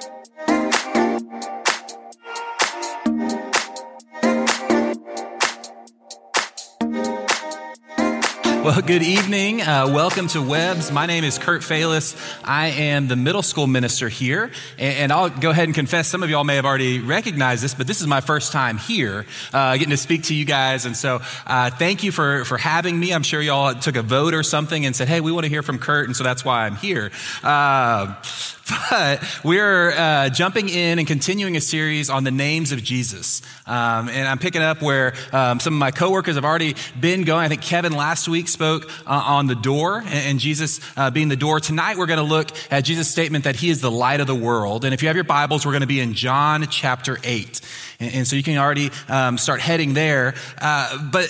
Thank you. Well, good evening. Uh, welcome to Webb's. My name is Kurt Falis. I am the middle school minister here. And, and, I'll go ahead and confess, some of y'all may have already recognized this, but this is my first time here, uh, getting to speak to you guys. And so uh, thank you for, for having me. I'm sure y'all took a vote or something and said, hey, we want to hear from Kurt. And so that's why I'm here. Uh, but we're uh, jumping in and continuing a series on the names of Jesus. Um, and I'm picking up where um, some of my coworkers have already been going. I think Kevin last week spoke uh, on the door and, Jesus uh, being the door. Tonight we're going to look at Jesus' statement that he is the light of the world. And if you have your Bibles, we're going to be in John chapter 8. And, and so you can already um, start heading there. Uh, but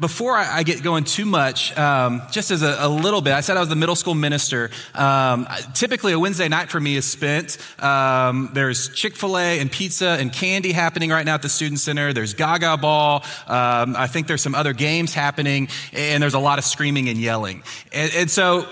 before I, get going too much, um, just as a, a, little bit, I said I was the middle school minister. Um, typically, a Wednesday night for me is spent. Um, there's Chick fil A and pizza and candy happening right now at the Student Center. There's Gaga Ball. Um, I think there's some other games happening, and there's a lot of screaming and yelling. And, and so,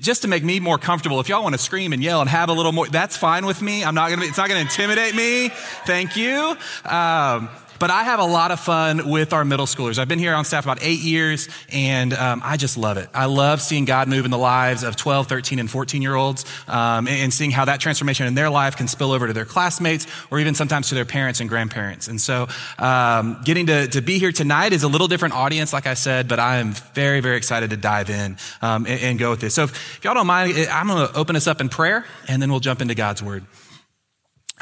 just to make me more comfortable, if y'all want to scream and yell and have a little more, that's fine with me. I'm not gonna, it's not gonna intimidate me. Thank you. Um, but I have a lot of fun with our middle schoolers. I've been here on staff about eight years, and um, I just love it. I love seeing God move in the lives of 12, 13, and 14 year olds, um, and seeing how that transformation in their life can spill over to their classmates or even sometimes to their parents and grandparents. And so, um, getting to, to be here tonight is a little different audience, like I said, but I am very, very excited to dive in um, and, and, go with this. So, if, if y'all don't mind, I'm going to open us up in prayer, and then we'll jump into God's word.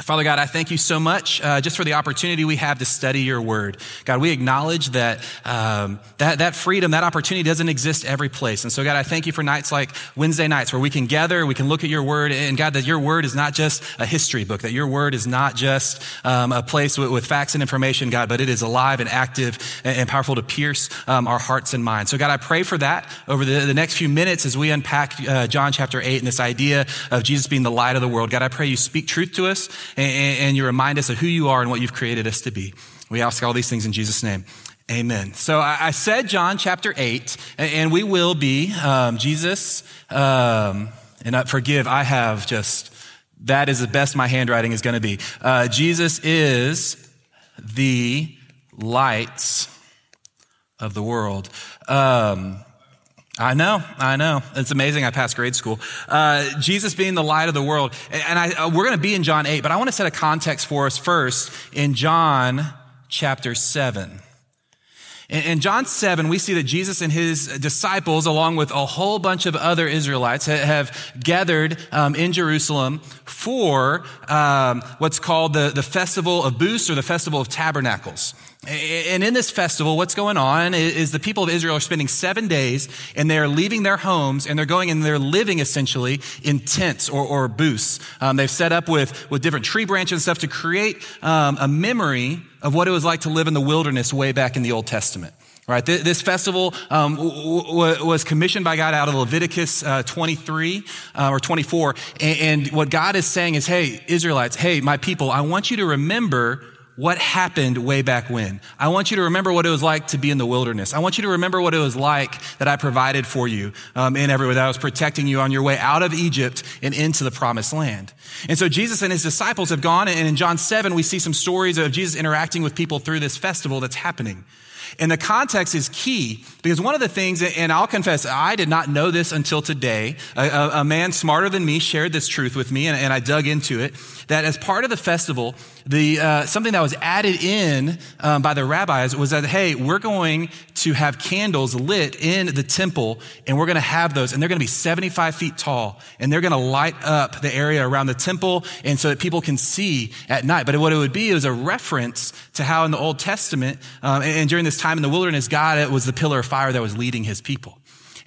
Father God, I thank you so much uh, just for the opportunity we have to study your word. God, we acknowledge that, um, that that freedom, that opportunity doesn't exist every place. And so, God, I thank you for nights like Wednesday nights where we can gather, we can look at your word, and God, that your word is not just a history book, that your word is not just um, a place with, with, facts and information, God, but it is alive and active and, and powerful to pierce um, our hearts and minds. So, God, I pray for that over the, the next few minutes as we unpack uh, John chapter 8 and this idea of Jesus being the light of the world. God, I pray you speak truth to us and, and you remind us of who you are and what you've created us to be. We ask all these things in Jesus' name. Amen. So I said John chapter 8, and we will be, um, Jesus, um, and I, forgive, I have just, that is the best my handwriting is going to be. Uh, Jesus is the light of the world. Um, I know, I know. It's amazing. I passed grade school. Uh, Jesus being the light of the world, and I, uh, we're going to be in John eight, but I want to set a context for us first in John chapter seven. In John 7, we see that Jesus and his disciples, along with a whole bunch of other Israelites, have gathered um, in Jerusalem for um, what's called the, the Festival of Booths or the Festival of Tabernacles. And in this festival, what's going on is the people of Israel are spending seven days and they're leaving their homes and they're going and they're living essentially in tents or, or booths. Um, they've set up with, with different tree branches and stuff to create um, a memory of what it was like to live in the wilderness way back in the Old Testament. Right, this festival um, was commissioned by God out of Leviticus uh, 23 uh, or 24, and, and what God is saying is, "Hey, Israelites, hey, my people, I want you to remember what happened way back when. I want you to remember what it was like to be in the wilderness. I want you to remember what it was like that I provided for you um, in every way, that I was protecting you on your way out of Egypt and into the promised land. And so Jesus and his disciples have gone, and in John 7, we see some stories of Jesus interacting with people through this festival that's happening. And the context is key because one of the things, and I'll confess, I did not know this until today. A, a, a man smarter than me shared this truth with me, and, and, I dug into it. That as part of the festival, the uh, something that was added in um, by the rabbis was that hey, we're going to have candles lit in the temple, and we're going to have those, and they're going to be 75 feet tall, and they're going to light up the area around the temple, and so that people can see at night. But what it would be is a reference to how in the Old Testament um, and, and during this time in the wilderness, God it was the pillar of fire that was leading his people.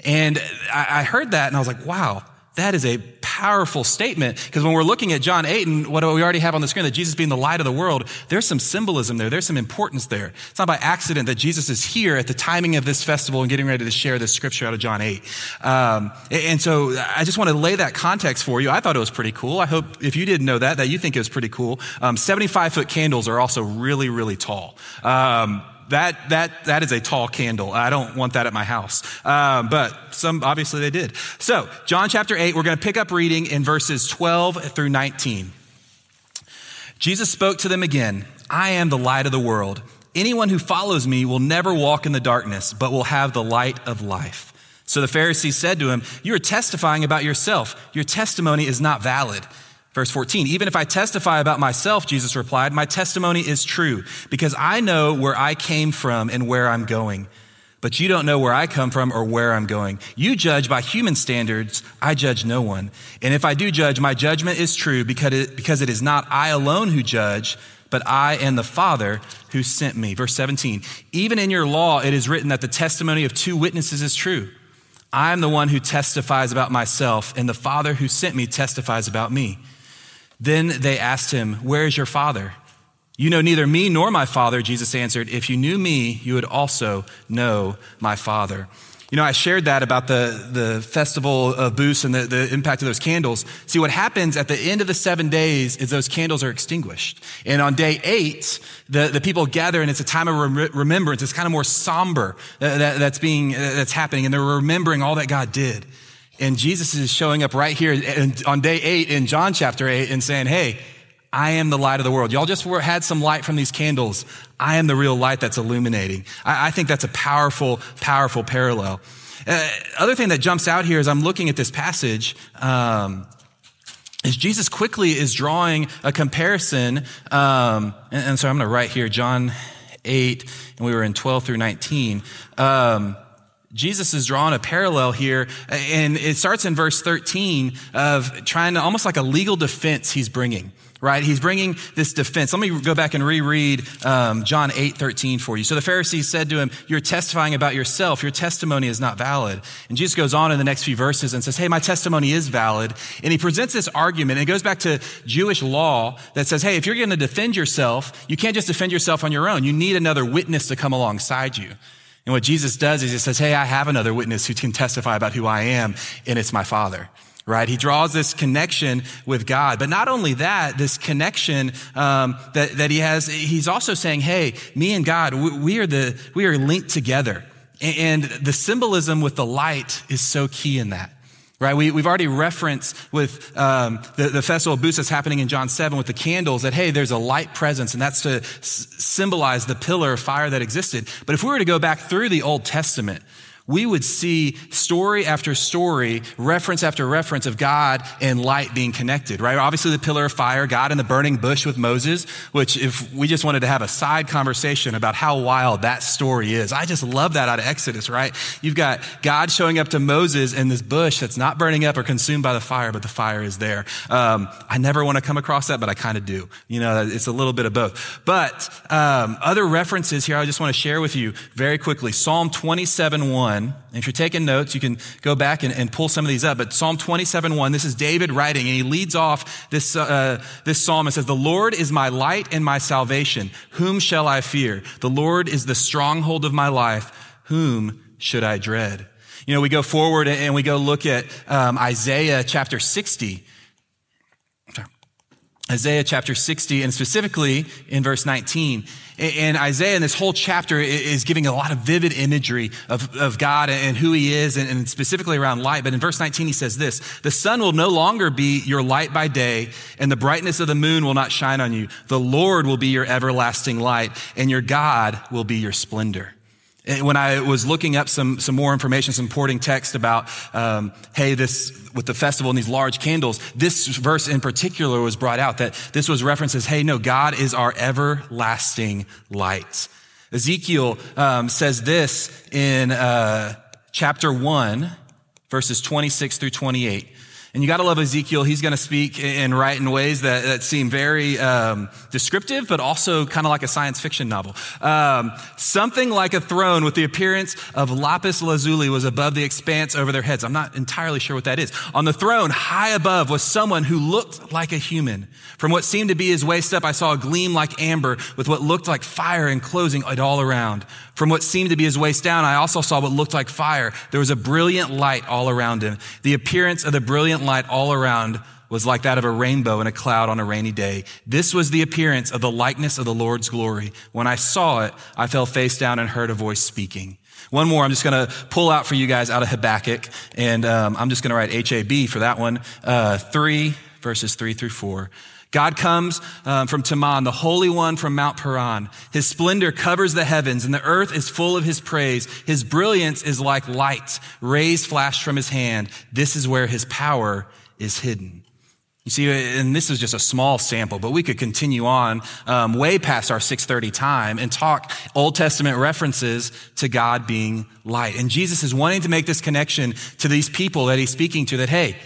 And I, I heard that and I was like, wow, that is a powerful statement because when we're looking at John 8 and what we already have on the screen, that Jesus being the light of the world, there's some symbolism there. There's some importance there. It's not by accident that Jesus is here at the timing of this festival and getting ready to share this scripture out of John 8. Um, and so I just want to lay that context for you. I thought it was pretty cool. I hope if you didn't know that, that you think it was pretty cool. Um, 75 foot candles are also really, really tall. Um, that, that, that is a tall candle. I don't want that at my house. Um, but some, obviously they did. So, John chapter 8, we're going to pick up reading in verses 12 through 19. Jesus spoke to them again I am the light of the world. Anyone who follows me will never walk in the darkness, but will have the light of life. So the Pharisees said to him, You are testifying about yourself. Your testimony is not valid. Verse 14, even if I testify about myself, Jesus replied, my testimony is true because I know where I came from and where I'm going. But you don't know where I come from or where I'm going. You judge by human standards. I judge no one. And if I do judge, my judgment is true because it, because it is not I alone who judge, but I and the Father who sent me. Verse 17, even in your law, it is written that the testimony of two witnesses is true. I am the one who testifies about myself, and the Father who sent me testifies about me. Then they asked him, Where is your father? You know neither me nor my father, Jesus answered. If you knew me, you would also know my father. You know, I shared that about the, the festival of booths and the, the impact of those candles. See, what happens at the end of the seven days is those candles are extinguished. And on day eight, the, the people gather and it's a time of rem- remembrance. It's kind of more somber that, that, that's being, uh, that's happening. And they're remembering all that God did. And Jesus is showing up right here on day eight in John chapter eight and saying, Hey, I am the light of the world. Y'all just had some light from these candles. I am the real light that's illuminating. I, I think that's a powerful, powerful parallel. Uh, other thing that jumps out here as I'm looking at this passage, um, is Jesus quickly is drawing a comparison. Um, and, and, so I'm going to write here, John 8, and we were in 12 through 19. Um, Jesus is drawing a parallel here, and it starts in verse 13 of trying to almost like a legal defense he's bringing, right? He's bringing this defense. Let me go back and reread um, John 8 13 for you. So the Pharisees said to him, You're testifying about yourself. Your testimony is not valid. And Jesus goes on in the next few verses and says, Hey, my testimony is valid. And he presents this argument, and it goes back to Jewish law that says, Hey, if you're going to defend yourself, you can't just defend yourself on your own. You need another witness to come alongside you. And what Jesus does is he says, Hey, I have another witness who can testify about who I am, and it's my Father. Right? He draws this connection with God. But not only that, this connection um, that, that he has, he's also saying, Hey, me and God, we, we are the we are linked together. And the symbolism with the light is so key in that right? We, we've already referenced with um, the, the festival of booths that's happening in John 7 with the candles that, hey, there's a light presence, and that's to s- symbolize the pillar of fire that existed. But if we were to go back through the Old Testament, we would see story after story, reference after reference of God and light being connected, right? Obviously, the pillar of fire, God in the burning bush with Moses, which if we just wanted to have a side conversation about how wild that story is, I just love that out of Exodus, right? You've got God showing up to Moses in this bush that's not burning up or consumed by the fire, but the fire is there. Um, I never want to come across that, but I kind of do. You know, it's a little bit of both. But um, other references here I just want to share with you very quickly. Psalm 27 1 1, if you're taking notes, you can go back and, and pull some of these up. But Psalm 27 1, this is David writing, and he leads off this, uh, this psalm and says, The Lord is my light and my salvation. Whom shall I fear? The Lord is the stronghold of my life. Whom should I dread? You know, we go forward and we go look at um, Isaiah chapter 60. Isaiah chapter 60, and specifically in verse 19. And Isaiah in this whole chapter is giving a lot of vivid imagery of, of God and who he is, and specifically around light. But in verse 19, he says this The sun will no longer be your light by day, and the brightness of the moon will not shine on you. The Lord will be your everlasting light, and your God will be your splendor. When I was looking up some, some more information, some supporting text about, um, hey, this, with the festival and these large candles, this verse in particular was brought out that this was references, hey, no, God is our everlasting light. Ezekiel um, says this in uh, chapter 1, verses 26 through 28. And you got to love Ezekiel. He's going to speak and write in ways that, that seem very um, descriptive, but also kind of like a science fiction novel. Um, something like a throne with the appearance of lapis lazuli was above the expanse over their heads. I'm not entirely sure what that is. On the throne, high above, was someone who looked like a human. From what seemed to be his waist up, I saw a gleam like amber with what looked like fire enclosing it all around. From what seemed to be his waist down, I also saw what looked like fire. There was a brilliant light all around him. The appearance of the brilliant light all around was like that of a rainbow in a cloud on a rainy day. This was the appearance of the likeness of the Lord's glory. When I saw it, I fell face down and heard a voice speaking. One more I'm just going to pull out for you guys out of Habakkuk, and um, I'm just going to write HAB for that one. Uh, 3, verses 3 through 4. God comes um, from Teman, the Holy One from Mount Paran. His splendor covers the heavens, and the earth is full of his praise. His brilliance is like light, rays flashed from his hand. This is where his power is hidden. You see, and this is just a small sample, but we could continue on um, way past our 6:30 time and talk Old Testament references to God being light. And Jesus is wanting to make this connection to these people that he's speaking to. That hey,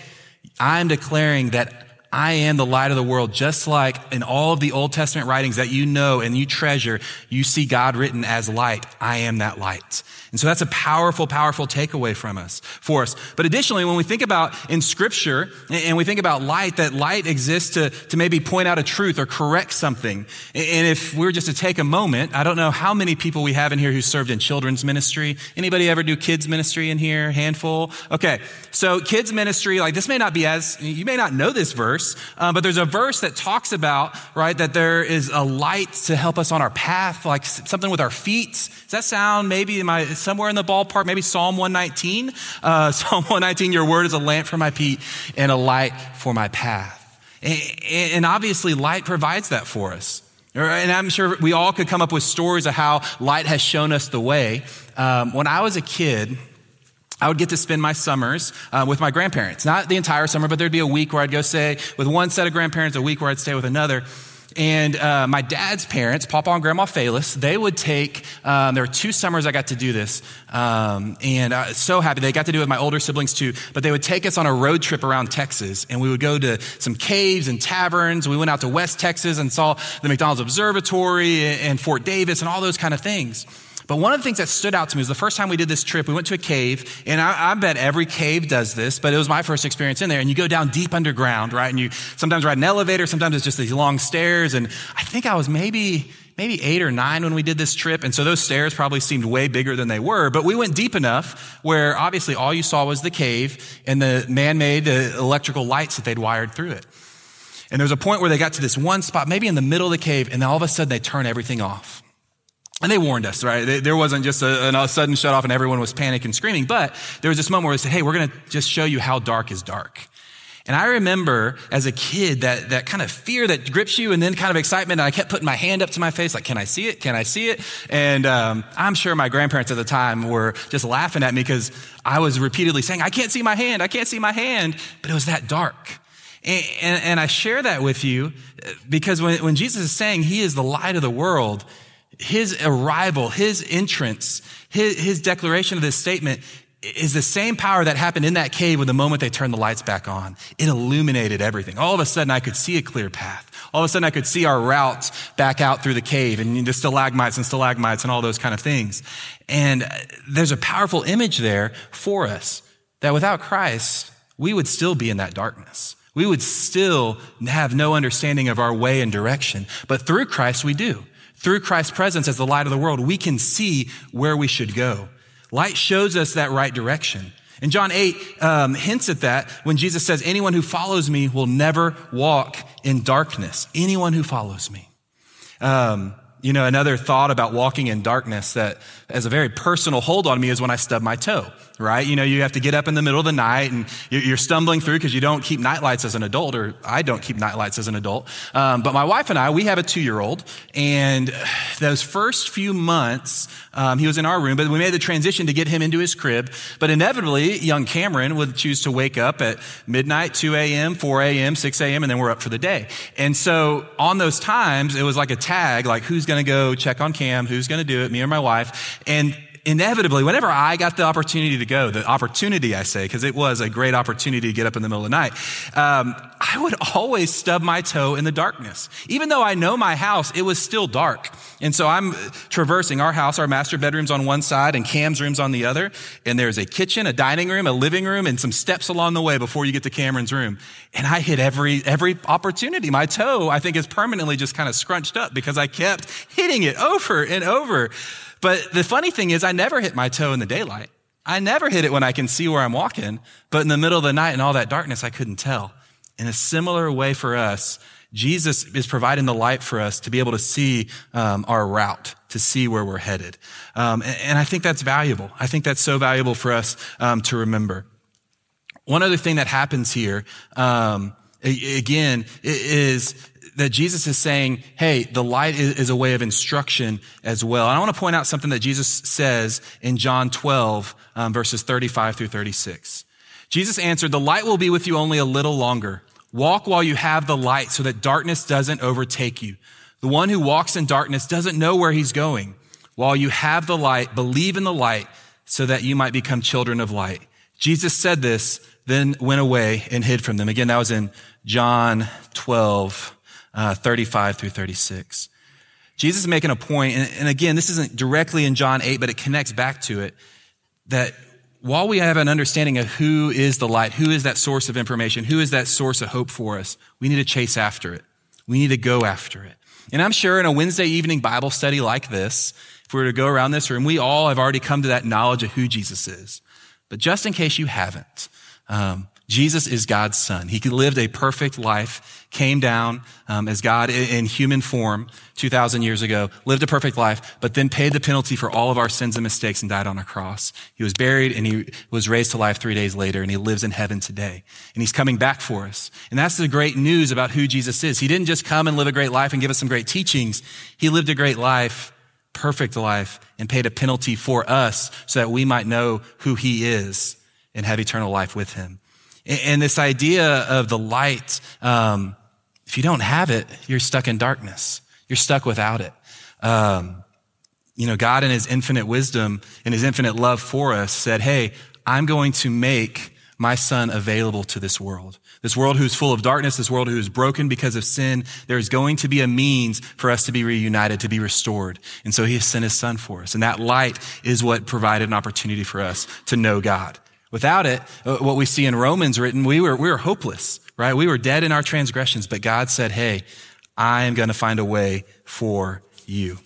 I'm declaring that I am the light of the world, just like in all of the Old Testament writings that you know and you treasure, you see God written as light. I am that light. And so that's a powerful, powerful takeaway from us, for us. But additionally, when we think about in scripture and we think about light, that light exists to, to maybe point out a truth or correct something. And if we were just to take a moment, I don't know how many people we have in here who served in children's ministry. Anybody ever do kids ministry in here? Handful? Okay. So kids ministry, like this may not be as, you may not know this verse, uh, but there's a verse that talks about, right, that there is a light to help us on our path, like something with our feet. Does that sound maybe my somewhere in the ballpark, maybe Psalm 119. Uh, Psalm 119, your word is a lamp for my feet and a light for my path. And, and obviously, light provides that for us. And I'm sure we all could come up with stories of how light has shown us the way. Um, when I was a kid, I would get to spend my summers uh, with my grandparents. Not the entire summer, but there'd be a week where I'd go stay with one set of grandparents, a week where I'd stay with another. And uh, my dad's parents, Papa and Grandma Phalis, they would take, um, there were two summers I got to do this. Um, and I was so happy. They got to do it with my older siblings too. But they would take us on a road trip around Texas. And we would go to some caves and taverns. We went out to West Texas and saw the McDonald's Observatory and Fort Davis and all those kind of things. But one of the things that stood out to me was the first time we did this trip, we went to a cave, and I, I, bet every cave does this, but it was my first experience in there. And you go down deep underground, right? And you sometimes ride an elevator, sometimes it's just these long stairs. And I think I was maybe, maybe eight or nine when we did this trip. And so those stairs probably seemed way bigger than they were, but we went deep enough where obviously all you saw was the cave and the man-made uh, electrical lights that they'd wired through it. And there was a point where they got to this one spot, maybe in the middle of the cave, and all of a sudden they turn everything off. And they warned us, right? There wasn't just a, a sudden shut off and everyone was panicking and screaming, but there was this moment where they said, hey, we're going to just show you how dark is dark. And I remember as a kid that, that kind of fear that grips you and then kind of excitement. And I kept putting my hand up to my face, like, can I see it? Can I see it? And um, I'm sure my grandparents at the time were just laughing at me because I was repeatedly saying, I can't see my hand. I can't see my hand. But it was that dark. And, and, and I share that with you because when, when Jesus is saying he is the light of the world, his arrival, his entrance, his, his declaration of this statement is the same power that happened in that cave when the moment they turned the lights back on. It illuminated everything. All of a sudden, I could see a clear path. All of a sudden, I could see our route back out through the cave and the stalactites and stalagmites and all those kind of things. And there's a powerful image there for us that without Christ, we would still be in that darkness. We would still have no understanding of our way and direction. But through Christ, we do. Through Christ's presence as the light of the world, we can see where we should go. Light shows us that right direction. And John 8 um, hints at that when Jesus says, Anyone who follows me will never walk in darkness. Anyone who follows me. Um, you know, another thought about walking in darkness that has a very personal hold on me is when I stub my toe, right? You know, you have to get up in the middle of the night and you're stumbling through because you don't keep nightlights as an adult, or I don't keep nightlights as an adult. Um, but my wife and I, we have a two year old, and those first few months, um, he was in our room, but we made the transition to get him into his crib. But inevitably, young Cameron would choose to wake up at midnight, 2 a.m., 4 a.m., 6 a.m., and then we're up for the day. And so on those times, it was like a tag, like who's going to go check on Cam? Who's going to do it? Me or my wife? And inevitably, whenever I got the opportunity to go, the opportunity I say, because it was a great opportunity to get up in the middle of the night, um, I would always stub my toe in the darkness. Even though I know my house, it was still dark. And so I'm traversing our house, our master bedroom's on one side and Cam's room's on the other. And there's a kitchen, a dining room, a living room, and some steps along the way before you get to Cameron's room. And I hit every, every opportunity. My toe, I think, is permanently just kind of scrunched up because I kept hitting it over and over. But the funny thing is, I never hit my toe in the daylight. I never hit it when I can see where I'm walking, but in the middle of the night and all that darkness, I couldn't tell. In a similar way for us, Jesus is providing the light for us to be able to see um, our route, to see where we're headed. Um, and, and, I think that's valuable. I think that's so valuable for us um, to remember. One other thing that happens here, um, again, is that Jesus is saying, hey, the light is, a way of instruction as well. And I want to point out something that Jesus says in John 12, um, verses 35 through 36. Jesus answered, the light will be with you only a little longer. Walk while you have the light so that darkness doesn't overtake you. The one who walks in darkness doesn't know where he's going. While you have the light, believe in the light so that you might become children of light. Jesus said this, then went away and hid from them. Again, that was in John 12, uh, 35 through 36. Jesus is making a point, and, and again, this isn't directly in John 8, but it connects back to it, that while we have an understanding of who is the light, who is that source of information, who is that source of hope for us, we need to chase after it. We need to go after it. And I'm sure in a Wednesday evening Bible study like this, if we were to go around this room, we all have already come to that knowledge of who Jesus is. But just in case you haven't, um, Jesus is God's son. He lived a perfect life, came down um, as God in human form 2,000 years ago, lived a perfect life, but then paid the penalty for all of our sins and mistakes and died on a cross. He was buried and he was raised to life three days later and he lives in heaven today. And he's coming back for us. And that's the great news about who Jesus is. He didn't just come and live a great life and give us some great teachings. He lived a great life, perfect life, and paid a penalty for us so that we might know who he is and have eternal life with him. And this idea of the light, um, if you don't have it, you're stuck in darkness. You're stuck without it. Um, you know, God in his infinite wisdom and his infinite love for us said, Hey, I'm going to make my son available to this world. This world who's full of darkness, this world who is broken because of sin, there's going to be a means for us to be reunited, to be restored. And so he has sent his son for us. And that light is what provided an opportunity for us to know God. Without it, uh, what we see in Romans written, we were, we were hopeless, right? We were dead in our transgressions, but God said, Hey, I am going to find a way for you.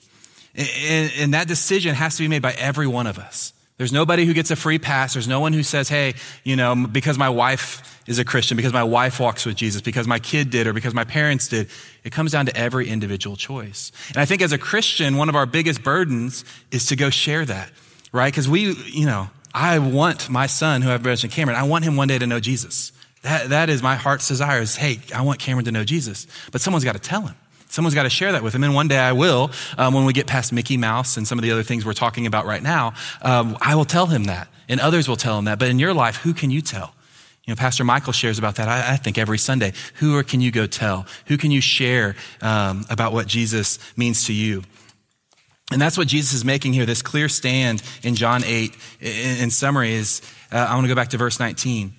And, and that decision has to be made by every one of us. There's nobody who gets a free pass. There's no one who says, Hey, you know, because my wife is a Christian, because my wife walks with Jesus, because my kid did, or because my parents did. It comes down to every individual choice. And I think as a Christian, one of our biggest burdens is to go share that, right? Because we, you know, I want my son, who I've mentioned, Cameron, I want him one day to know Jesus. That, that is my heart's desire is, hey, I want Cameron to know Jesus. But someone's got to tell him. Someone's got to share that with him. And one day I will, um, when we get past Mickey Mouse and some of the other things we're talking about right now, um, I will tell him that. And others will tell him that. But in your life, who can you tell? You know, Pastor Michael shares about that, I, I think, every Sunday. Who can you go tell? Who can you share um, about what Jesus means to you? And that's what Jesus is making here. This clear stand in John 8, in, summary, is uh, I want to go back to verse 19.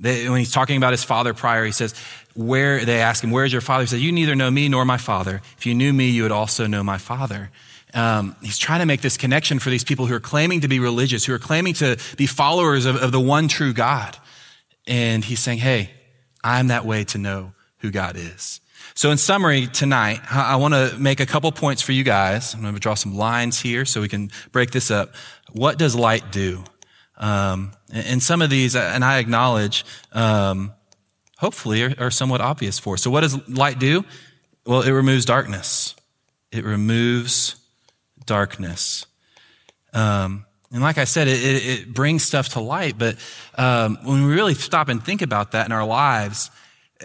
They, when he's talking about his father prior, he says, where they ask him, Where is your father? He says, You neither know me nor my father. If you knew me, you would also know my father. Um, he's trying to make this connection for these people who are claiming to be religious, who are claiming to be followers of, of the one true God. And he's saying, Hey, I'm that way to know who God is. So, in summary, tonight, I want to make a couple points for you guys. I'm going to draw some lines here so we can break this up. What does light do? Um, and some of these, and I acknowledge, um, hopefully, are, are somewhat obvious for us. So, what does light do? Well, it removes darkness. It removes darkness. Um, and like I said, it, it, it, brings stuff to light. But um, when we really stop and think about that in our lives,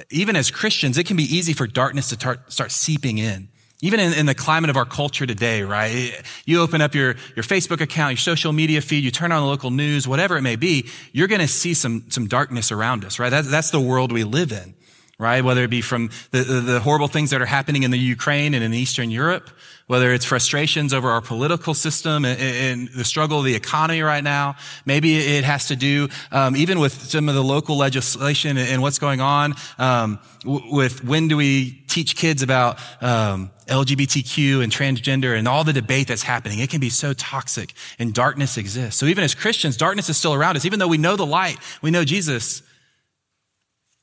even as Christians, it can be easy for darkness to start, start seeping in. Even in, in, the climate of our culture today, right? You open up your, your Facebook account, your social media feed, you turn on the local news, whatever it may be, you're going to see some, some darkness around us, right? That's, that's the world we live in, right? Whether it be from the, the, the horrible things that are happening in the Ukraine and in Eastern Europe, whether it's frustrations over our political system and, and, the struggle of the economy right now. Maybe it has to do um, even with some of the local legislation and, what's going on um, with when do we teach kids about um, LGBTQ and transgender and all the debate that's happening. It can be so toxic and darkness exists. So even as Christians, darkness is still around us. Even though we know the light, we know Jesus,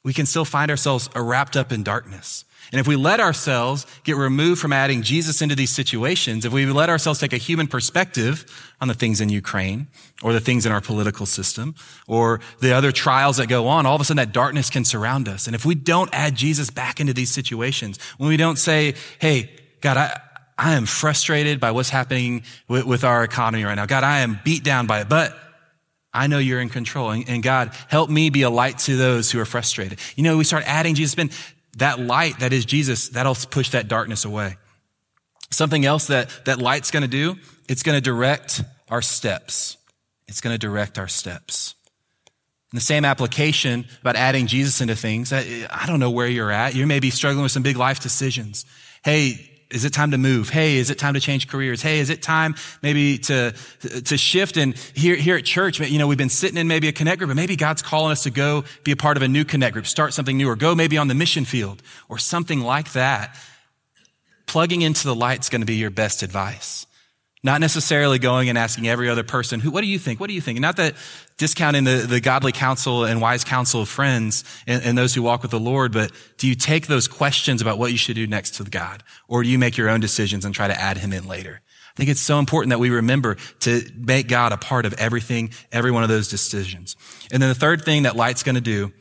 we can still find ourselves wrapped up in darkness. And if we let ourselves get removed from adding Jesus into these situations, if we let ourselves take a human perspective on the things in Ukraine or the things in our political system or the other trials that go on, all of a sudden that darkness can surround us. And if we don't add Jesus back into these situations, when we don't say, Hey, God, I, I am frustrated by what's happening with, with our economy right now. God, I am beat down by it, but I know you're in control. And, and, God, help me be a light to those who are frustrated. You know, we start adding Jesus. Been that light that is Jesus, that'll push that darkness away. Something else that that light's going to do, it's going to direct our steps. It's going to direct our steps. In the same application about adding Jesus into things, I, I don't know where you're at. You may be struggling with some big life decisions. Hey, is it time to move? Hey, is it time to change careers? Hey, is it time maybe to, to shift? And here, here at church, you know, we've been sitting in maybe a connect group, but maybe God's calling us to go be a part of a new connect group, start something new, or go maybe on the mission field or something like that. Plugging into the light is going to be your best advice. Not necessarily going and asking every other person, who, what do you think? What do you think? Not that discounting the, the godly counsel and wise counsel of friends and, and, those who walk with the Lord, but do you take those questions about what you should do next to God? Or do you make your own decisions and try to add him in later? I think it's so important that we remember to make God a part of everything, every one of those decisions. And then the third thing that light's going to do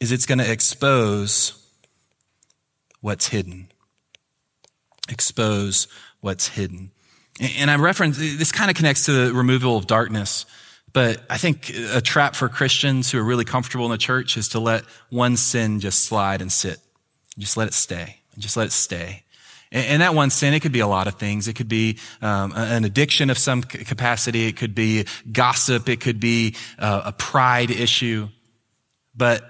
is it's going to expose what's hidden. Expose what's hidden. And I reference, this kind of connects to the removal of darkness. But I think a trap for Christians who are really comfortable in the church is to let one sin just slide and sit. Just let it stay. Just let it stay. And that one sin, it could be a lot of things. It could be um, an addiction of some capacity. It could be gossip. It could be uh, a pride issue. But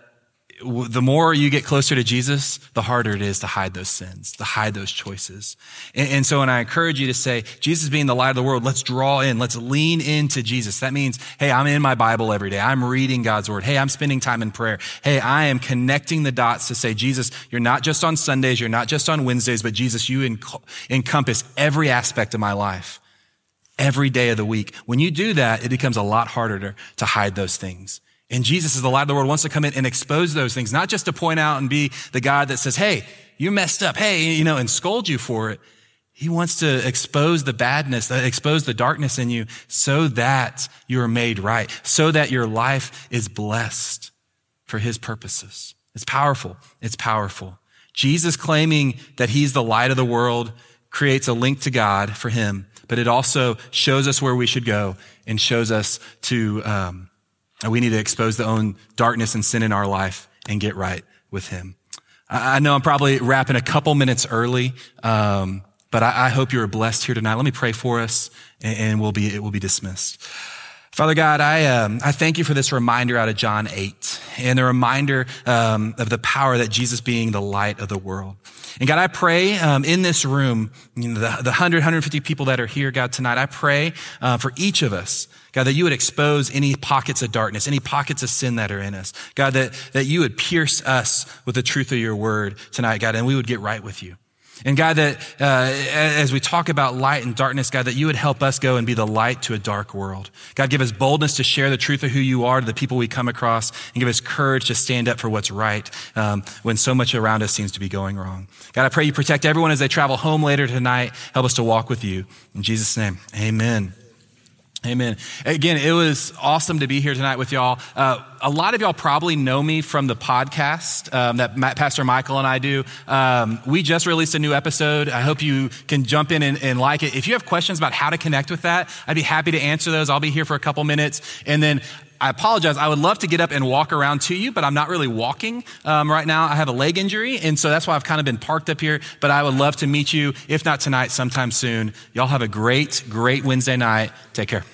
the more you get closer to Jesus, the harder it is to hide those sins, to hide those choices. And, and, so and I encourage you to say, Jesus being the light of the world, let's draw in, let's lean into Jesus. That means, hey, I'm in my Bible every day. I'm reading God's word. Hey, I'm spending time in prayer. Hey, I am connecting the dots to say, Jesus, you're not just on Sundays, you're not just on Wednesdays, but Jesus, you enc- encompass every aspect of my life, every day of the week. When you do that, it becomes a lot harder to, to hide those things. And Jesus is the light of the world, wants to come in and expose those things, not just to point out and be the God that says, Hey, you messed up. Hey, you know, and scold you for it. He wants to expose the badness, uh, expose the darkness in you so that you are made right, so that your life is blessed for his purposes. It's powerful. It's powerful. Jesus claiming that he's the light of the world creates a link to God for him, but it also shows us where we should go and shows us to, um, and we need to expose the own darkness and sin in our life and get right with Him. I know I'm probably wrapping a couple minutes early, um, but I, I, hope you're blessed here tonight. Let me pray for us, and, and we'll be it will be dismissed. Father God, I um, I thank you for this reminder out of John eight, and the reminder um, of the power that Jesus being the light of the world. And God, I pray um, in this room, you know, the, the 100, 150 people that are here, God, tonight, I pray uh, for each of us God, that you would expose any pockets of darkness, any pockets of sin that are in us. God, that, that you would pierce us with the truth of your word tonight, God, and we would get right with you. And God, that uh, as we talk about light and darkness, God, that you would help us go and be the light to a dark world. God, give us boldness to share the truth of who you are to the people we come across, and give us courage to stand up for what's right um, when so much around us seems to be going wrong. God, I pray you protect everyone as they travel home later tonight. Help us to walk with you. In Jesus' name, amen. Amen. Again, it was awesome to be here tonight with y'all. Uh, a lot of y'all probably know me from the podcast um, that Matt, Pastor Michael and I do. Um, we just released a new episode. I hope you can jump in and, and, like it. If you have questions about how to connect with that, I'd be happy to answer those. I'll be here for a couple minutes. And then I apologize. I would love to get up and walk around to you, but I'm not really walking um, right now. I have a leg injury, and so that's why I've kind of been parked up here. But I would love to meet you, if not tonight, sometime soon. Y'all have a great, great Wednesday night. Take care.